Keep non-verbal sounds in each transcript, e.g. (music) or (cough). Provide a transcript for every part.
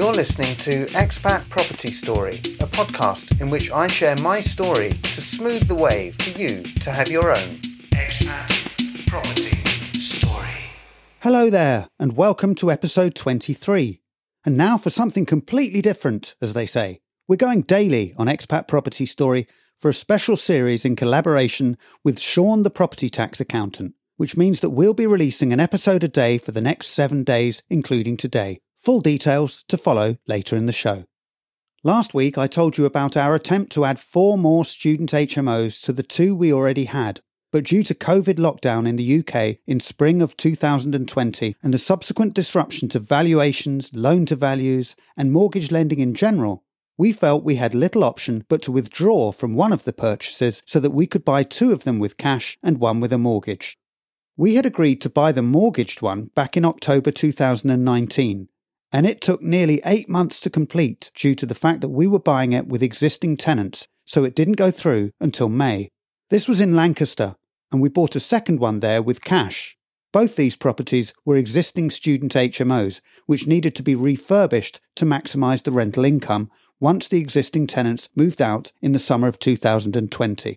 You're listening to Expat Property Story, a podcast in which I share my story to smooth the way for you to have your own expat property story. Hello there, and welcome to episode 23. And now for something completely different, as they say. We're going daily on Expat Property Story for a special series in collaboration with Sean the Property Tax Accountant, which means that we'll be releasing an episode a day for the next seven days, including today. Full details to follow later in the show. Last week, I told you about our attempt to add four more student HMOs to the two we already had. But due to COVID lockdown in the UK in spring of 2020 and the subsequent disruption to valuations, loan to values, and mortgage lending in general, we felt we had little option but to withdraw from one of the purchases so that we could buy two of them with cash and one with a mortgage. We had agreed to buy the mortgaged one back in October 2019, and it took nearly eight months to complete due to the fact that we were buying it with existing tenants, so it didn't go through until May. This was in Lancaster, and we bought a second one there with cash. Both these properties were existing student HMOs, which needed to be refurbished to maximise the rental income once the existing tenants moved out in the summer of 2020.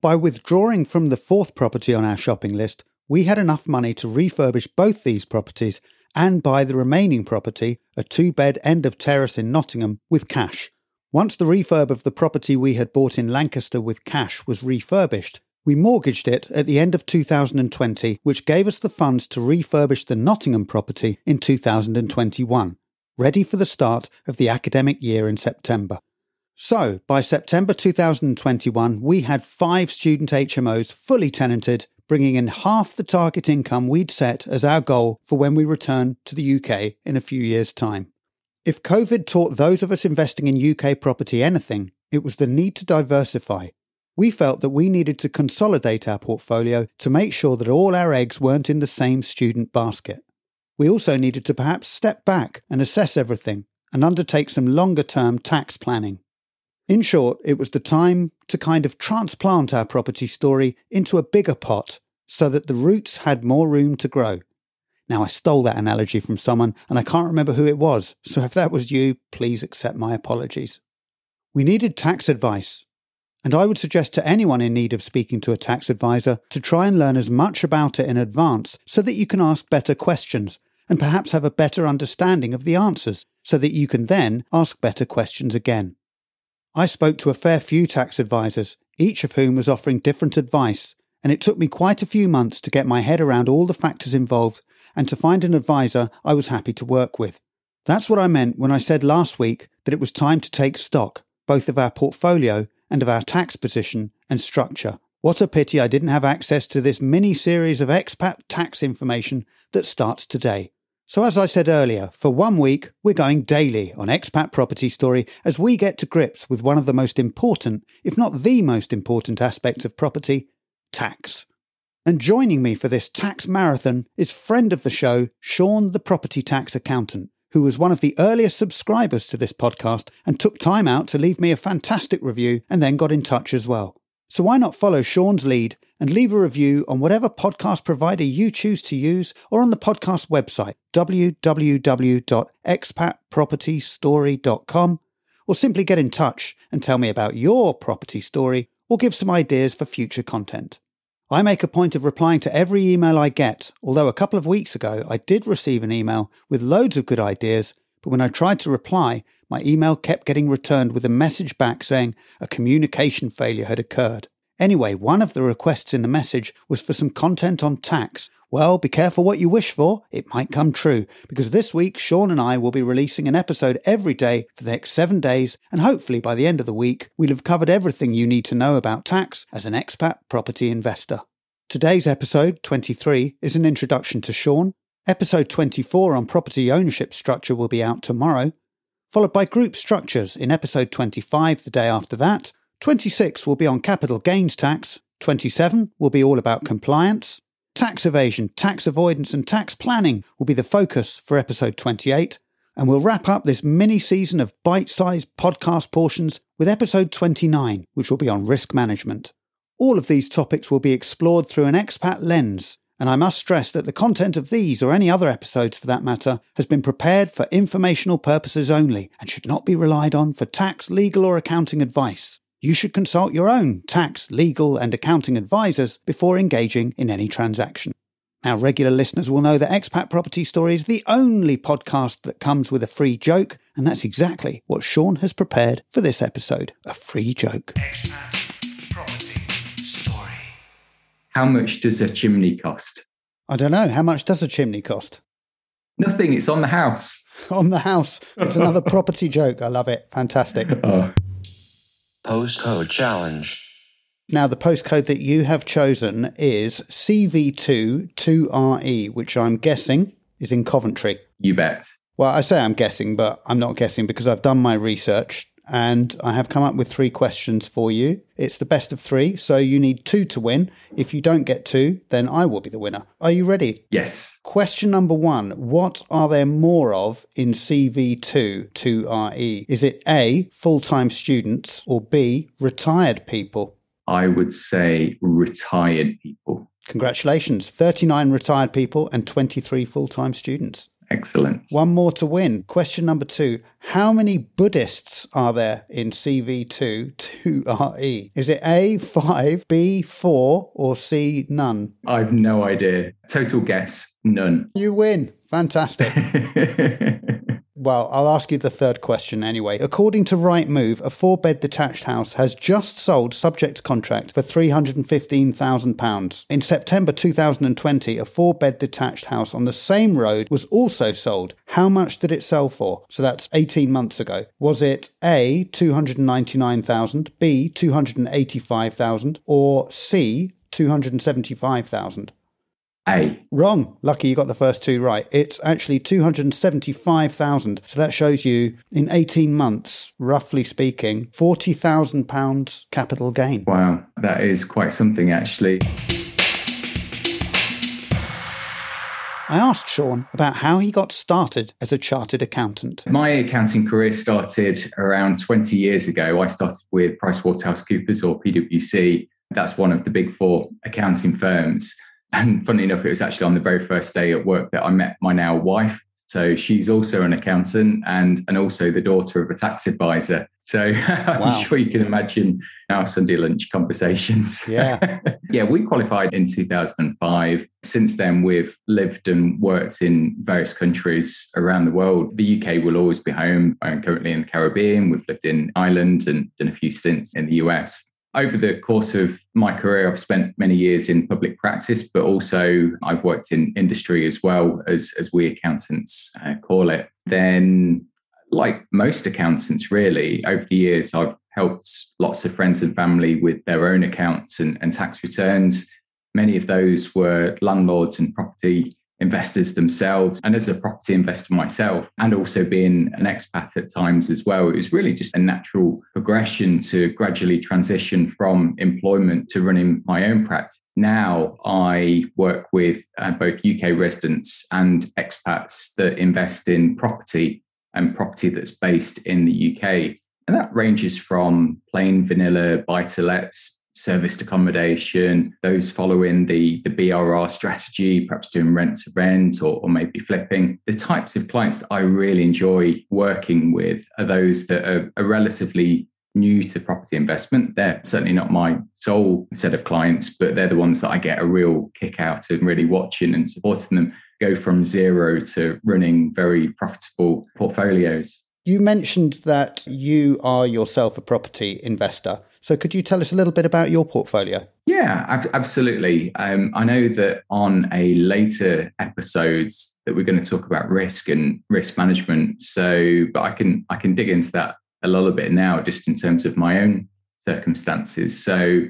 By withdrawing from the fourth property on our shopping list, we had enough money to refurbish both these properties and buy the remaining property, a two bed end of terrace in Nottingham, with cash. Once the refurb of the property we had bought in Lancaster with cash was refurbished, we mortgaged it at the end of 2020, which gave us the funds to refurbish the Nottingham property in 2021, ready for the start of the academic year in September. So, by September 2021, we had five student HMOs fully tenanted bringing in half the target income we'd set as our goal for when we return to the UK in a few years' time. If COVID taught those of us investing in UK property anything, it was the need to diversify. We felt that we needed to consolidate our portfolio to make sure that all our eggs weren't in the same student basket. We also needed to perhaps step back and assess everything and undertake some longer term tax planning. In short, it was the time to kind of transplant our property story into a bigger pot so that the roots had more room to grow. Now, I stole that analogy from someone and I can't remember who it was, so if that was you, please accept my apologies. We needed tax advice, and I would suggest to anyone in need of speaking to a tax advisor to try and learn as much about it in advance so that you can ask better questions and perhaps have a better understanding of the answers so that you can then ask better questions again. I spoke to a fair few tax advisors, each of whom was offering different advice, and it took me quite a few months to get my head around all the factors involved and to find an advisor I was happy to work with. That's what I meant when I said last week that it was time to take stock, both of our portfolio and of our tax position and structure. What a pity I didn't have access to this mini series of expat tax information that starts today. So, as I said earlier, for one week, we're going daily on Expat Property Story as we get to grips with one of the most important, if not the most important aspects of property tax. And joining me for this tax marathon is friend of the show, Sean the Property Tax Accountant, who was one of the earliest subscribers to this podcast and took time out to leave me a fantastic review and then got in touch as well. So, why not follow Sean's lead and leave a review on whatever podcast provider you choose to use or on the podcast website, www.expatpropertystory.com, or simply get in touch and tell me about your property story or give some ideas for future content. I make a point of replying to every email I get, although a couple of weeks ago I did receive an email with loads of good ideas, but when I tried to reply, my email kept getting returned with a message back saying a communication failure had occurred. Anyway, one of the requests in the message was for some content on tax. Well, be careful what you wish for, it might come true, because this week Sean and I will be releasing an episode every day for the next seven days, and hopefully by the end of the week, we'll have covered everything you need to know about tax as an expat property investor. Today's episode, 23, is an introduction to Sean. Episode 24 on property ownership structure will be out tomorrow, followed by group structures in episode 25 the day after that 26 will be on capital gains tax. 27 will be all about compliance. Tax evasion, tax avoidance, and tax planning will be the focus for episode 28. And we'll wrap up this mini season of bite sized podcast portions with episode 29, which will be on risk management. All of these topics will be explored through an expat lens, And I must stress that the content of these, or any other episodes for that matter, has been prepared for informational purposes only and should not be relied on for tax, legal, or accounting advice. You should consult your own tax, legal, and accounting advisors before engaging in any transaction. Now, regular listeners will know that Expat Property Story is the only podcast that comes with a free joke, and that's exactly what Sean has prepared for this episode a free joke. Expat Property Story. How much does a chimney cost? I don't know. How much does a chimney cost? Nothing, it's on the house. (laughs) On the house. It's another (laughs) property joke. I love it. Fantastic. Oh, Postcode Challenge. Now, the postcode that you have chosen is CV2 2RE, which I'm guessing is in Coventry. you bet. Well, I say I'm guessing, but I'm not guessing because I've done my research and I have come up with three questions for you. It's the best of three, so you need two to win. If you don't get two, then I will be the winner. Are you ready? Yes. Question number one What are there more of in CV2 2RE? Is it A, full time students, or B, retired people? I would say retired people. Congratulations, 39 retired people and 23 full time students. Excellent. One more to win. Question number two How many Buddhists are there in CV2 2RE? Is it A, 5, B, 4, or C, none? I've no idea. Total guess, none. You win. Fantastic. (laughs) Well, I'll ask you the third question anyway. According to Rightmove, a four bed detached house has just sold subject to contract for £315,000. In September 2020, a four bed detached house on the same road was also sold. How much did it sell for? So that's 18 months ago. Was it A, 299,000, B, 285,000, or C, 275,000? A. Wrong. Lucky you got the first two right. It's actually 275,000. So that shows you in 18 months, roughly speaking, 40,000 pounds capital gain. Wow, that is quite something actually. I asked Sean about how he got started as a chartered accountant. My accounting career started around 20 years ago. I started with PricewaterhouseCoopers or PwC. That's one of the big four accounting firms. And funny enough, it was actually on the very first day at work that I met my now wife. So she's also an accountant and, and also the daughter of a tax advisor. So (laughs) I'm Wow. sure you can imagine our Sunday lunch conversations. (laughs) Yeah. yeah, we qualified in 2005. Since then, we've lived and worked in various countries around the world. The UK will always be home. I'm currently in the Caribbean. We've lived in Ireland and done a few stints in the US. Over the course of my career, I've spent many years in public practice, but also I've worked in industry as well, as, as we accountants uh, call it. Then, like most accountants, really, over the years, I've helped lots of friends and family with their own accounts and, and tax returns. Many of those were landlords and property investors themselves. And as a property investor myself, and also being an expat at times as well, it was really just a natural progression to gradually transition from employment to running my own practice. Now I work with uh, both UK residents and expats that invest in property and property that's based in the UK. And that ranges from plain vanilla buy to lets, serviced accommodation, those following the, the BRR strategy, perhaps doing rent to rent or, or maybe flipping. The types of clients that I really enjoy working with are those that are, are relatively new to property investment. They're certainly not my sole set of clients, but they're the ones that I get a real kick out of really watching and supporting them go from zero to running very profitable portfolios. You mentioned that you are yourself a property investor. So could you tell us a little bit about your portfolio? Yeah, ab- absolutely. Um, I know that on a later episodes that we're going to talk about risk and risk management. So, but I can I can dig into that a little bit now, just in terms of my own circumstances. So,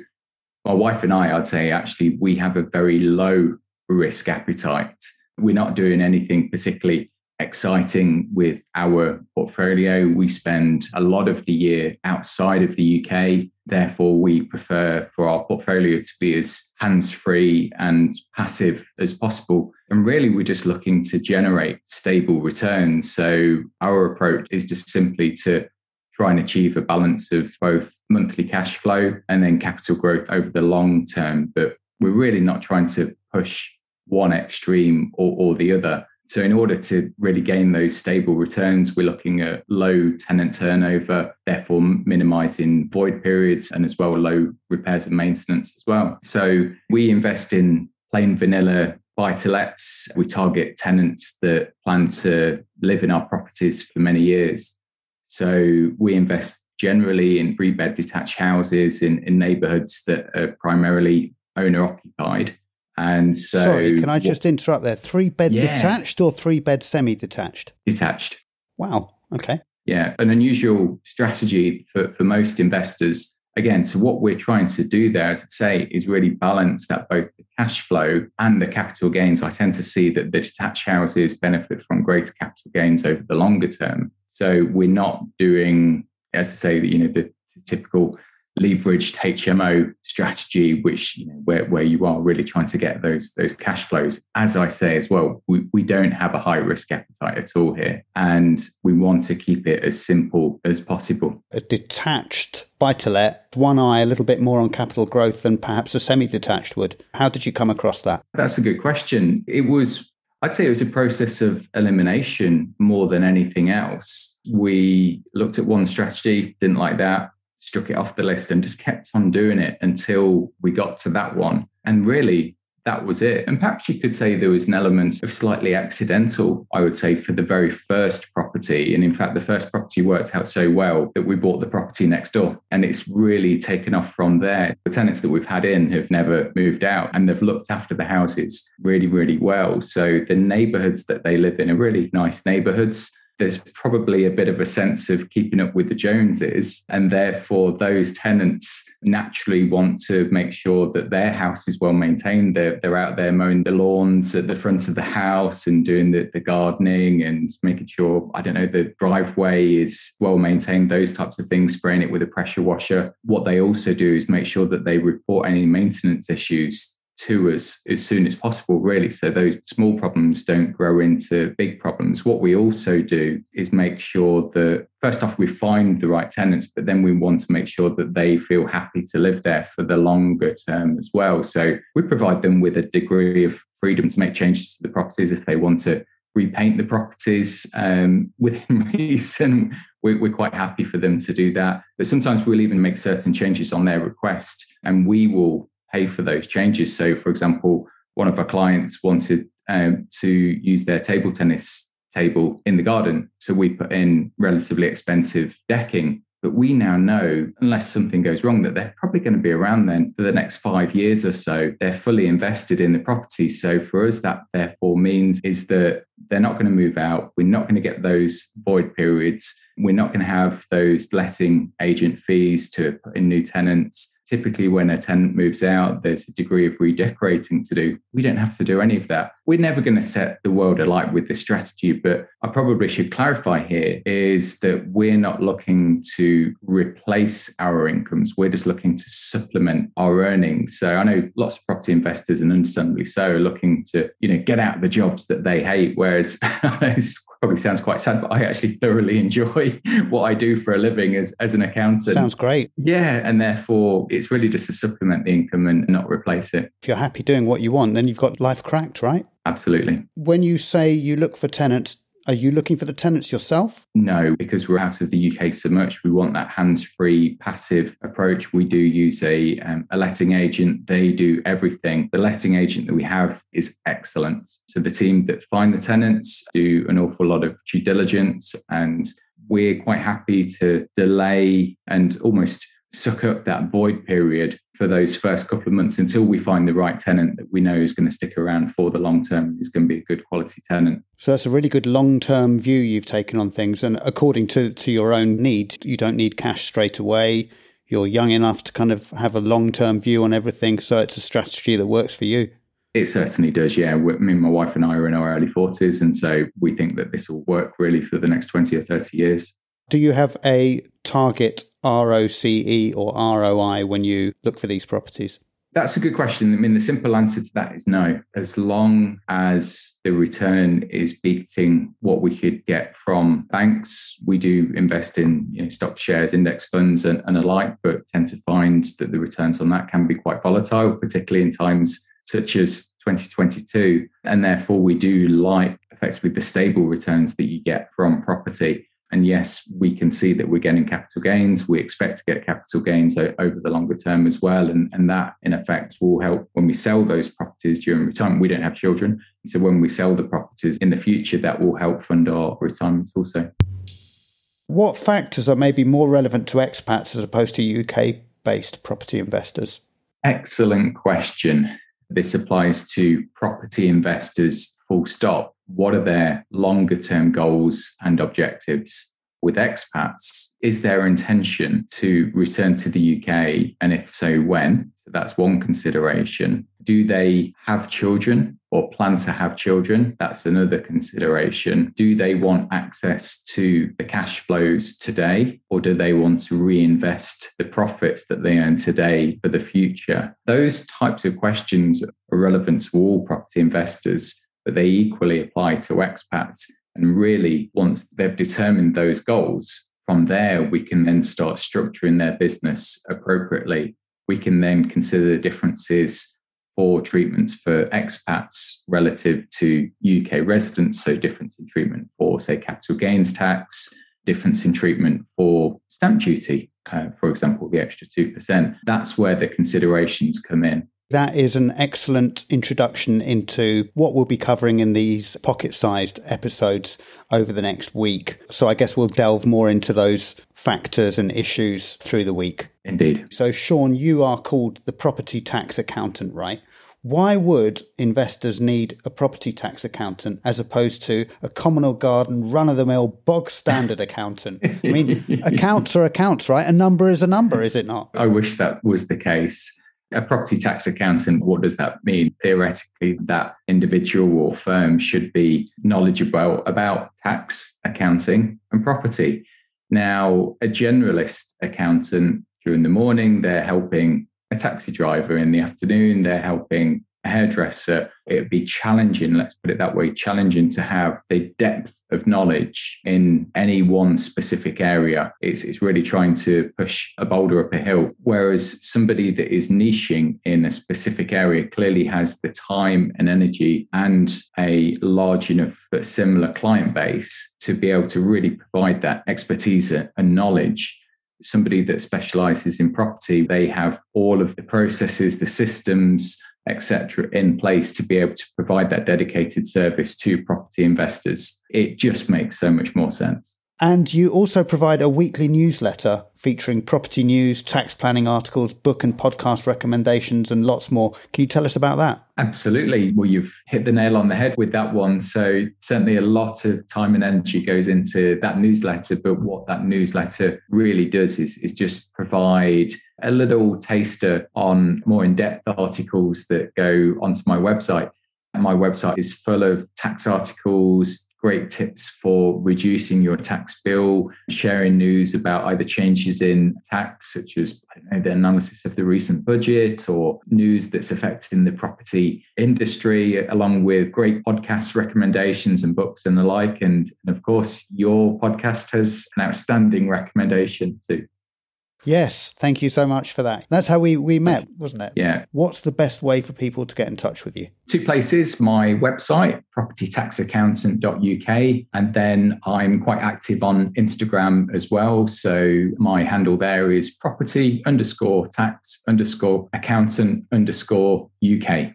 my wife and I, I'd say actually we have a very low risk appetite. We're not doing anything particularly exciting with our portfolio. We spend a lot of the year outside of the UK. Therefore, we prefer for our portfolio to be as hands free and passive as possible. And really, we're just looking to generate stable returns. So, our approach is just simply to try and achieve a balance of both monthly cash flow and then capital growth over the long term. But we're really not trying to push one extreme or, or the other. So, in order to really gain those stable returns, we're looking at low tenant turnover, therefore minimizing void periods and as well low repairs and maintenance as well. So, we invest in plain vanilla buy to lets. We target tenants that plan to live in our properties for many years. So, we invest generally in three bed detached houses in, in neighborhoods that are primarily owner occupied. And so, sorry, can I just interrupt there? Three bed Yeah. detached or three bed semi detached? detached. Wow. Okay. Yeah, an unusual strategy for, for most investors. Again, so what we're trying to do there, as I say, is really balance that both the cash flow and the capital gains. I tend to see that the detached houses benefit from greater capital gains over the longer term. So we're not doing, as I say, you know, the typical leveraged HMO strategy, which you know, where, where you are really trying to get those those cash flows. As I say as well, we, we don't have a high risk appetite at all here. And we want to keep it as simple as possible. A detached buy to let, one eye a little bit more on capital growth than perhaps a semi detached would. How did you come across that? That's a good question. It was I'd say it was a process of elimination more than anything else. We looked at one strategy, didn't like that, struck it off the list and just kept on doing it until we got to that one. And really, that was it. And perhaps you could say there was an element of slightly accidental, I would say, for the very first property. And in fact, the first property worked out so well that we bought the property next door. And it's really taken off from there. The tenants that we've had in have never moved out and they've looked after the houses really, really well. So the neighborhoods that they live in are really nice neighborhoods there's probably a bit of a sense of keeping up with the Joneses. And therefore, those tenants naturally want to make sure that their house is well maintained. They're, they're out there mowing the lawns at the front of the house and doing the, the gardening and making sure, I don't know, the driveway is well maintained, those types of things, spraying it with a pressure washer. What they also do is make sure that they report any maintenance issues to us as soon as possible, really. So those small problems don't grow into big problems. What we also do is make sure that, first off, we find the right tenants, but then we want to make sure that they feel happy to live there for the longer term as well. So we provide them with a degree of freedom to make changes to the properties if they want to repaint the properties um, (laughs) within reason. We're, we're quite happy for them to do that. But sometimes we'll even make certain changes on their request and we will pay for those changes. So, for example, one of our clients wanted um, to use their table tennis table in the garden. So we put in relatively expensive decking. But we now know, unless something goes wrong, that they're probably going to be around then for the next five years or so. They're fully invested in the property. So for us, that therefore means is that they're not going to move out. We're not going to get those void periods. We're not going to have those letting agent fees to put in new tenants typically when a tenant moves out, there's a degree of redecorating to do. We don't have to do any of that. We're never going to set the world alight with this strategy, but I probably should clarify here is that we're not looking to replace our incomes. We're just looking to supplement our earnings. So I know lots of property investors and understandably so are looking to, you know, get out of the jobs that they hate. Whereas (laughs) this probably sounds quite sad, but I actually thoroughly enjoy (laughs) what I do for a living as, as an accountant. Sounds great. Yeah. And therefore it's really just to supplement the income and not replace it. If you're happy doing what you want, then you've got life cracked, right? Absolutely. When you say you look for tenants, are you looking for the tenants yourself? No, because we're out of the UK so much. We want that hands-free, passive approach. We do use a, um, a letting agent. They do everything. The letting agent that we have is excellent. So the team that find the tenants do an awful lot of due diligence, and we're quite happy to delay and almost suck up that void period for those first couple of months until we find the right tenant that we know is going to stick around for the long term is going to be a good quality tenant. So that's a really good long term view you've taken on things. And according to, to your own need, you don't need cash straight away. You're young enough to kind of have a long term view on everything. So it's a strategy that works for you. It certainly does, yeah. Me and my wife and I are in our early 40s. And so we think that this will work really for the next 20 or 30 years. Do you have a target ROCE or ROI when you look for these properties? That's a good question. I mean, the simple answer to that is no. As long as the return is beating what we could get from banks, we do invest in you know, stock shares, index funds, and, and alike, but tend to find that the returns on that can be quite volatile, particularly in times such as 2022. And therefore, we do like effectively the stable returns that you get from property. And yes, we can see that we're getting capital gains. We expect to get capital gains over the longer term as well. And, and that, in effect, will help when we sell those properties during retirement. We don't have children. So when we sell the properties in the future, that will help fund our retirement also. What factors are maybe more relevant to expats as opposed to UK based property investors? Excellent question. This applies to property investors, full stop. What are their longer term goals and objectives? With expats, is their intention to return to the UK? And if so, when? So that's one consideration. Do they have children or plan to have children? That's another consideration. Do they want access to the cash flows today or do they want to reinvest the profits that they earn today for the future? Those types of questions are relevant to all property investors, but they equally apply to expats. And really, once they've determined those goals, from there, we can then start structuring their business appropriately we can then consider the differences for treatments for expats relative to UK residents. So, difference in treatment for, say, capital gains tax, difference in treatment for stamp duty, uh, for example, the extra 2%. That's where the considerations come in. That is an excellent introduction into what we'll be covering in these pocket sized episodes over the next week. So I guess we'll delve more into those factors and issues through the week. Indeed. So, Sean, you are called the property tax accountant, right? Why would investors need a property tax accountant as opposed to a communal garden, run of the mill, bog standard (laughs) accountant? I mean, accounts are accounts, right? A number is a number, is it not? I wish that was the case a property tax accountant, what does that mean? Theoretically, that individual or firm should be knowledgeable about tax, accounting, and property. Now, a generalist accountant during the morning, they're helping a taxi driver. In the afternoon, they're helping hairdresser, it'd be challenging, let's put it that way, challenging to have the depth of knowledge in any one specific area. It's, it's really trying to push a boulder up a hill. Whereas somebody that is niching in a specific area clearly has the time and energy and a large enough but similar client base to be able to really provide that expertise and knowledge somebody that specializes in property, they have all of the processes, the systems, etc., in place to be able to provide that dedicated service to property investors. It just makes so much more sense. And you also provide a weekly newsletter featuring property news, tax planning articles, book and podcast recommendations, and lots more. Can you tell us about that? Absolutely. Well, you've hit the nail on the head with that one. So, certainly a lot of time and energy goes into that newsletter. But what that newsletter really does is, is just provide a little taster on more in depth articles that go onto my website. My website is full of tax articles, great tips for reducing your tax bill, sharing news about either changes in tax, such as know, the analysis of the recent budget or news that's affecting the property industry, along with great podcast recommendations and books and the like. And, and of course, your podcast has an outstanding recommendation too. Yes, thank you so much for that. That's how we, we met, wasn't it? Yeah. What's the best way for people to get in touch with you? Two places my website, propertytaxaccountant.uk, and then I'm quite active on Instagram as well. So my handle there is property underscore tax underscore accountant underscore UK.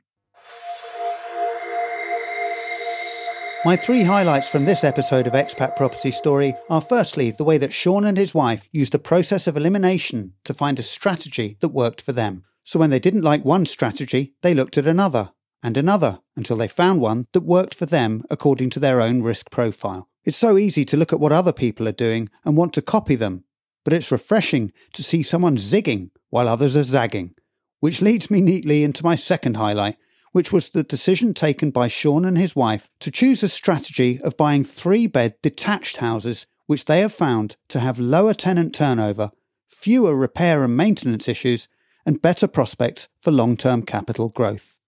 My three highlights from this episode of Expat Property Story are firstly, the way that Sean and his wife used the process of elimination to find a strategy that worked for them. So when they didn't like one strategy, they looked at another and another until they found one that worked for them according to their own risk profile. It's so easy to look at what other people are doing and want to copy them, but it's refreshing to see someone zigging while others are zagging. Which leads me neatly into my second highlight, which was the decision taken by Sean and his wife to choose a strategy of buying three bed detached houses, which they have found to have lower tenant turnover, fewer repair and maintenance issues, and better prospects for long term capital growth.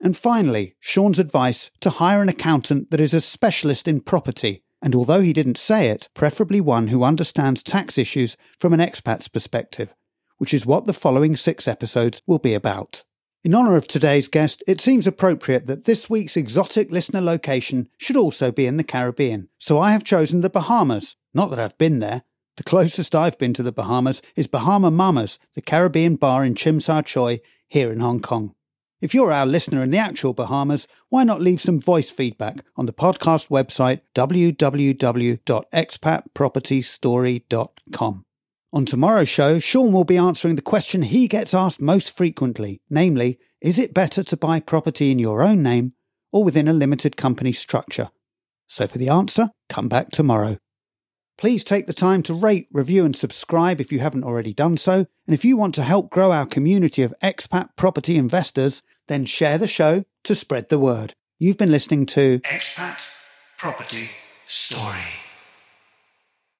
And finally, Sean's advice to hire an accountant that is a specialist in property, and although he didn't say it, preferably one who understands tax issues from an expat's perspective, which is what the following six episodes will be about. In honour of today's guest, it seems appropriate that this week's exotic listener location should also be in the Caribbean. So I have chosen the Bahamas. Not that I've been there. The closest I've been to the Bahamas is Bahama Mamas, the Caribbean bar in Sha Tsui here in Hong Kong. If you're our listener in the actual Bahamas, why not leave some voice feedback on the podcast website www.expatpropertystory.com. On tomorrow's show, Sean will be answering the question he gets asked most frequently, namely, is it better to buy property in your own name or within a limited company structure? So for the answer, come back tomorrow. Please take the time to rate, review, and subscribe if you haven't already done so. And if you want to help grow our community of expat property investors, then share the show to spread the word. You've been listening to Expat Property Story.